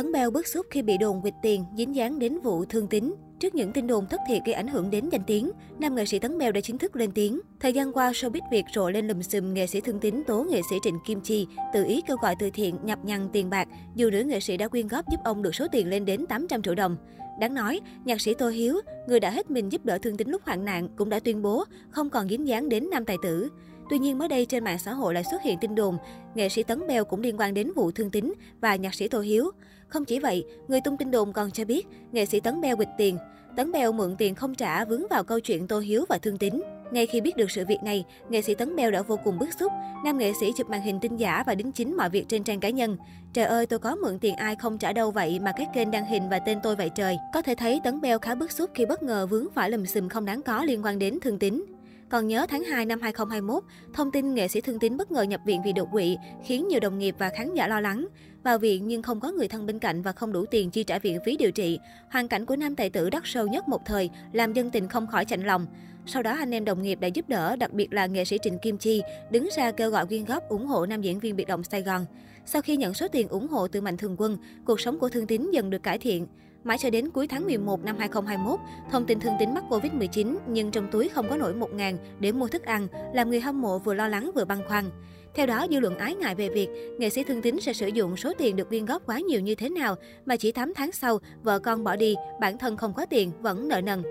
Tấn Beo bức xúc khi bị đồn quỵt tiền, dính dáng đến vụ thương tín. Trước những tin đồn thất thiệt gây ảnh hưởng đến danh tiếng, nam nghệ sĩ Tấn Bèo đã chính thức lên tiếng. Thời gian qua, showbiz Việt rộ lên lùm xùm nghệ sĩ thương tín tố nghệ sĩ Trịnh Kim Chi tự ý kêu gọi từ thiện nhập nhằn tiền bạc, dù nữ nghệ sĩ đã quyên góp giúp ông được số tiền lên đến 800 triệu đồng. Đáng nói, nhạc sĩ Tô Hiếu, người đã hết mình giúp đỡ thương tín lúc hoạn nạn, cũng đã tuyên bố không còn dính dáng đến nam tài tử. Tuy nhiên mới đây trên mạng xã hội lại xuất hiện tin đồn, nghệ sĩ Tấn Bèo cũng liên quan đến vụ thương tín và nhạc sĩ Tô Hiếu. Không chỉ vậy, người tung tin đồn còn cho biết nghệ sĩ Tấn Bèo quỵt tiền. Tấn Bèo mượn tiền không trả vướng vào câu chuyện Tô Hiếu và thương tín. Ngay khi biết được sự việc này, nghệ sĩ Tấn Bèo đã vô cùng bức xúc. Nam nghệ sĩ chụp màn hình tin giả và đính chính mọi việc trên trang cá nhân. Trời ơi, tôi có mượn tiền ai không trả đâu vậy mà các kênh đăng hình và tên tôi vậy trời. Có thể thấy Tấn Bèo khá bức xúc khi bất ngờ vướng phải lùm xùm không đáng có liên quan đến thương tín. Còn nhớ tháng 2 năm 2021, thông tin nghệ sĩ Thương Tín bất ngờ nhập viện vì đột quỵ khiến nhiều đồng nghiệp và khán giả lo lắng. Vào viện nhưng không có người thân bên cạnh và không đủ tiền chi trả viện phí điều trị. Hoàn cảnh của nam tài tử đắt sâu nhất một thời làm dân tình không khỏi chạnh lòng. Sau đó anh em đồng nghiệp đã giúp đỡ, đặc biệt là nghệ sĩ Trịnh Kim Chi, đứng ra kêu gọi quyên góp ủng hộ nam diễn viên biệt động Sài Gòn. Sau khi nhận số tiền ủng hộ từ Mạnh Thường Quân, cuộc sống của Thương Tín dần được cải thiện. Mãi cho đến cuối tháng 11 năm 2021, thông tin Thương Tín mắc Covid-19 nhưng trong túi không có nổi 1 ngàn để mua thức ăn, làm người hâm mộ vừa lo lắng vừa băn khoăn. Theo đó, dư luận ái ngại về việc nghệ sĩ Thương Tín sẽ sử dụng số tiền được quyên góp quá nhiều như thế nào mà chỉ 8 tháng sau, vợ con bỏ đi, bản thân không có tiền, vẫn nợ nần.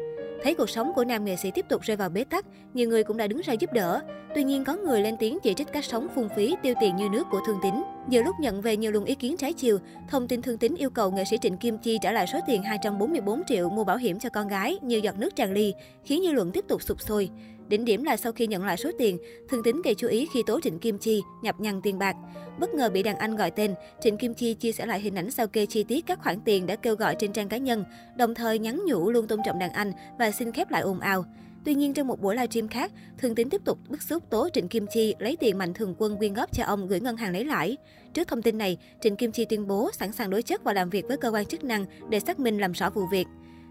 Thấy cuộc sống của nam nghệ sĩ tiếp tục rơi vào bế tắc, nhiều người cũng đã đứng ra giúp đỡ. Tuy nhiên có người lên tiếng chỉ trích cách sống phung phí, tiêu tiền như nước của Thương Tín. Giữa lúc nhận về nhiều luồng ý kiến trái chiều, thông tin Thương Tín yêu cầu nghệ sĩ Trịnh Kim Chi trả lại số tiền 244 triệu mua bảo hiểm cho con gái như giọt nước tràn ly, khiến dư luận tiếp tục sụp sôi. Đỉnh điểm là sau khi nhận lại số tiền, Thương Tín gây chú ý khi tố Trịnh Kim Chi nhập nhằn tiền bạc. Bất ngờ bị đàn anh gọi tên, Trịnh Kim Chi chia sẻ lại hình ảnh sao kê chi tiết các khoản tiền đã kêu gọi trên trang cá nhân, đồng thời nhắn nhủ luôn tôn trọng đàn anh và xin khép lại ồn ào. Tuy nhiên trong một buổi livestream khác, Thương Tín tiếp tục bức xúc tố Trịnh Kim Chi lấy tiền mạnh thường quân quyên góp cho ông gửi ngân hàng lấy lãi. Trước thông tin này, Trịnh Kim Chi tuyên bố sẵn sàng đối chất và làm việc với cơ quan chức năng để xác minh làm rõ vụ việc.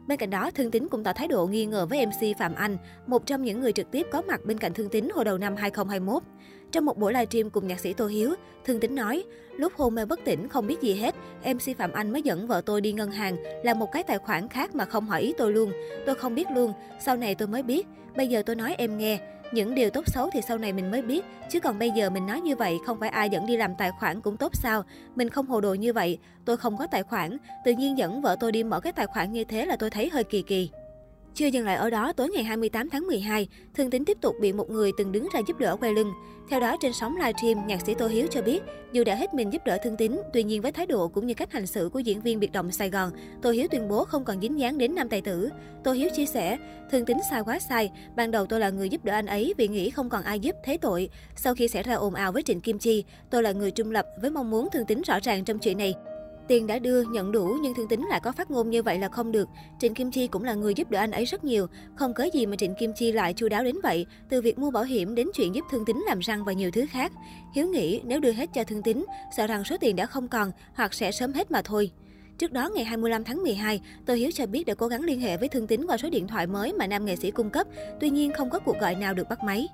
Bên cạnh đó, Thương Tín cũng tỏ thái độ nghi ngờ với MC Phạm Anh, một trong những người trực tiếp có mặt bên cạnh Thương Tín hồi đầu năm 2021. Trong một buổi livestream cùng nhạc sĩ Tô Hiếu, Thương tính nói, lúc hôn mê bất tỉnh không biết gì hết, MC Phạm Anh mới dẫn vợ tôi đi ngân hàng, là một cái tài khoản khác mà không hỏi ý tôi luôn. Tôi không biết luôn, sau này tôi mới biết. Bây giờ tôi nói em nghe, những điều tốt xấu thì sau này mình mới biết, chứ còn bây giờ mình nói như vậy không phải ai dẫn đi làm tài khoản cũng tốt sao? Mình không hồ đồ như vậy, tôi không có tài khoản, tự nhiên dẫn vợ tôi đi mở cái tài khoản như thế là tôi thấy hơi kỳ kỳ. Chưa dừng lại ở đó, tối ngày 28 tháng 12, Thương Tín tiếp tục bị một người từng đứng ra giúp đỡ quay lưng. Theo đó, trên sóng livestream, nhạc sĩ Tô Hiếu cho biết, dù đã hết mình giúp đỡ Thương Tín, tuy nhiên với thái độ cũng như cách hành xử của diễn viên biệt động Sài Gòn, Tô Hiếu tuyên bố không còn dính dáng đến nam tài tử. Tô Hiếu chia sẻ, Thương Tín sai quá sai, ban đầu tôi là người giúp đỡ anh ấy vì nghĩ không còn ai giúp, thế tội. Sau khi xảy ra ồn ào với Trịnh Kim Chi, tôi là người trung lập với mong muốn Thương Tín rõ ràng trong chuyện này. Tiền đã đưa, nhận đủ nhưng Thương Tín lại có phát ngôn như vậy là không được. Trịnh Kim Chi cũng là người giúp đỡ anh ấy rất nhiều. Không có gì mà Trịnh Kim Chi lại chu đáo đến vậy, từ việc mua bảo hiểm đến chuyện giúp Thương Tín làm răng và nhiều thứ khác. Hiếu nghĩ nếu đưa hết cho Thương Tín, sợ rằng số tiền đã không còn hoặc sẽ sớm hết mà thôi. Trước đó, ngày 25 tháng 12, Tô Hiếu cho biết đã cố gắng liên hệ với Thương Tín qua số điện thoại mới mà nam nghệ sĩ cung cấp, tuy nhiên không có cuộc gọi nào được bắt máy.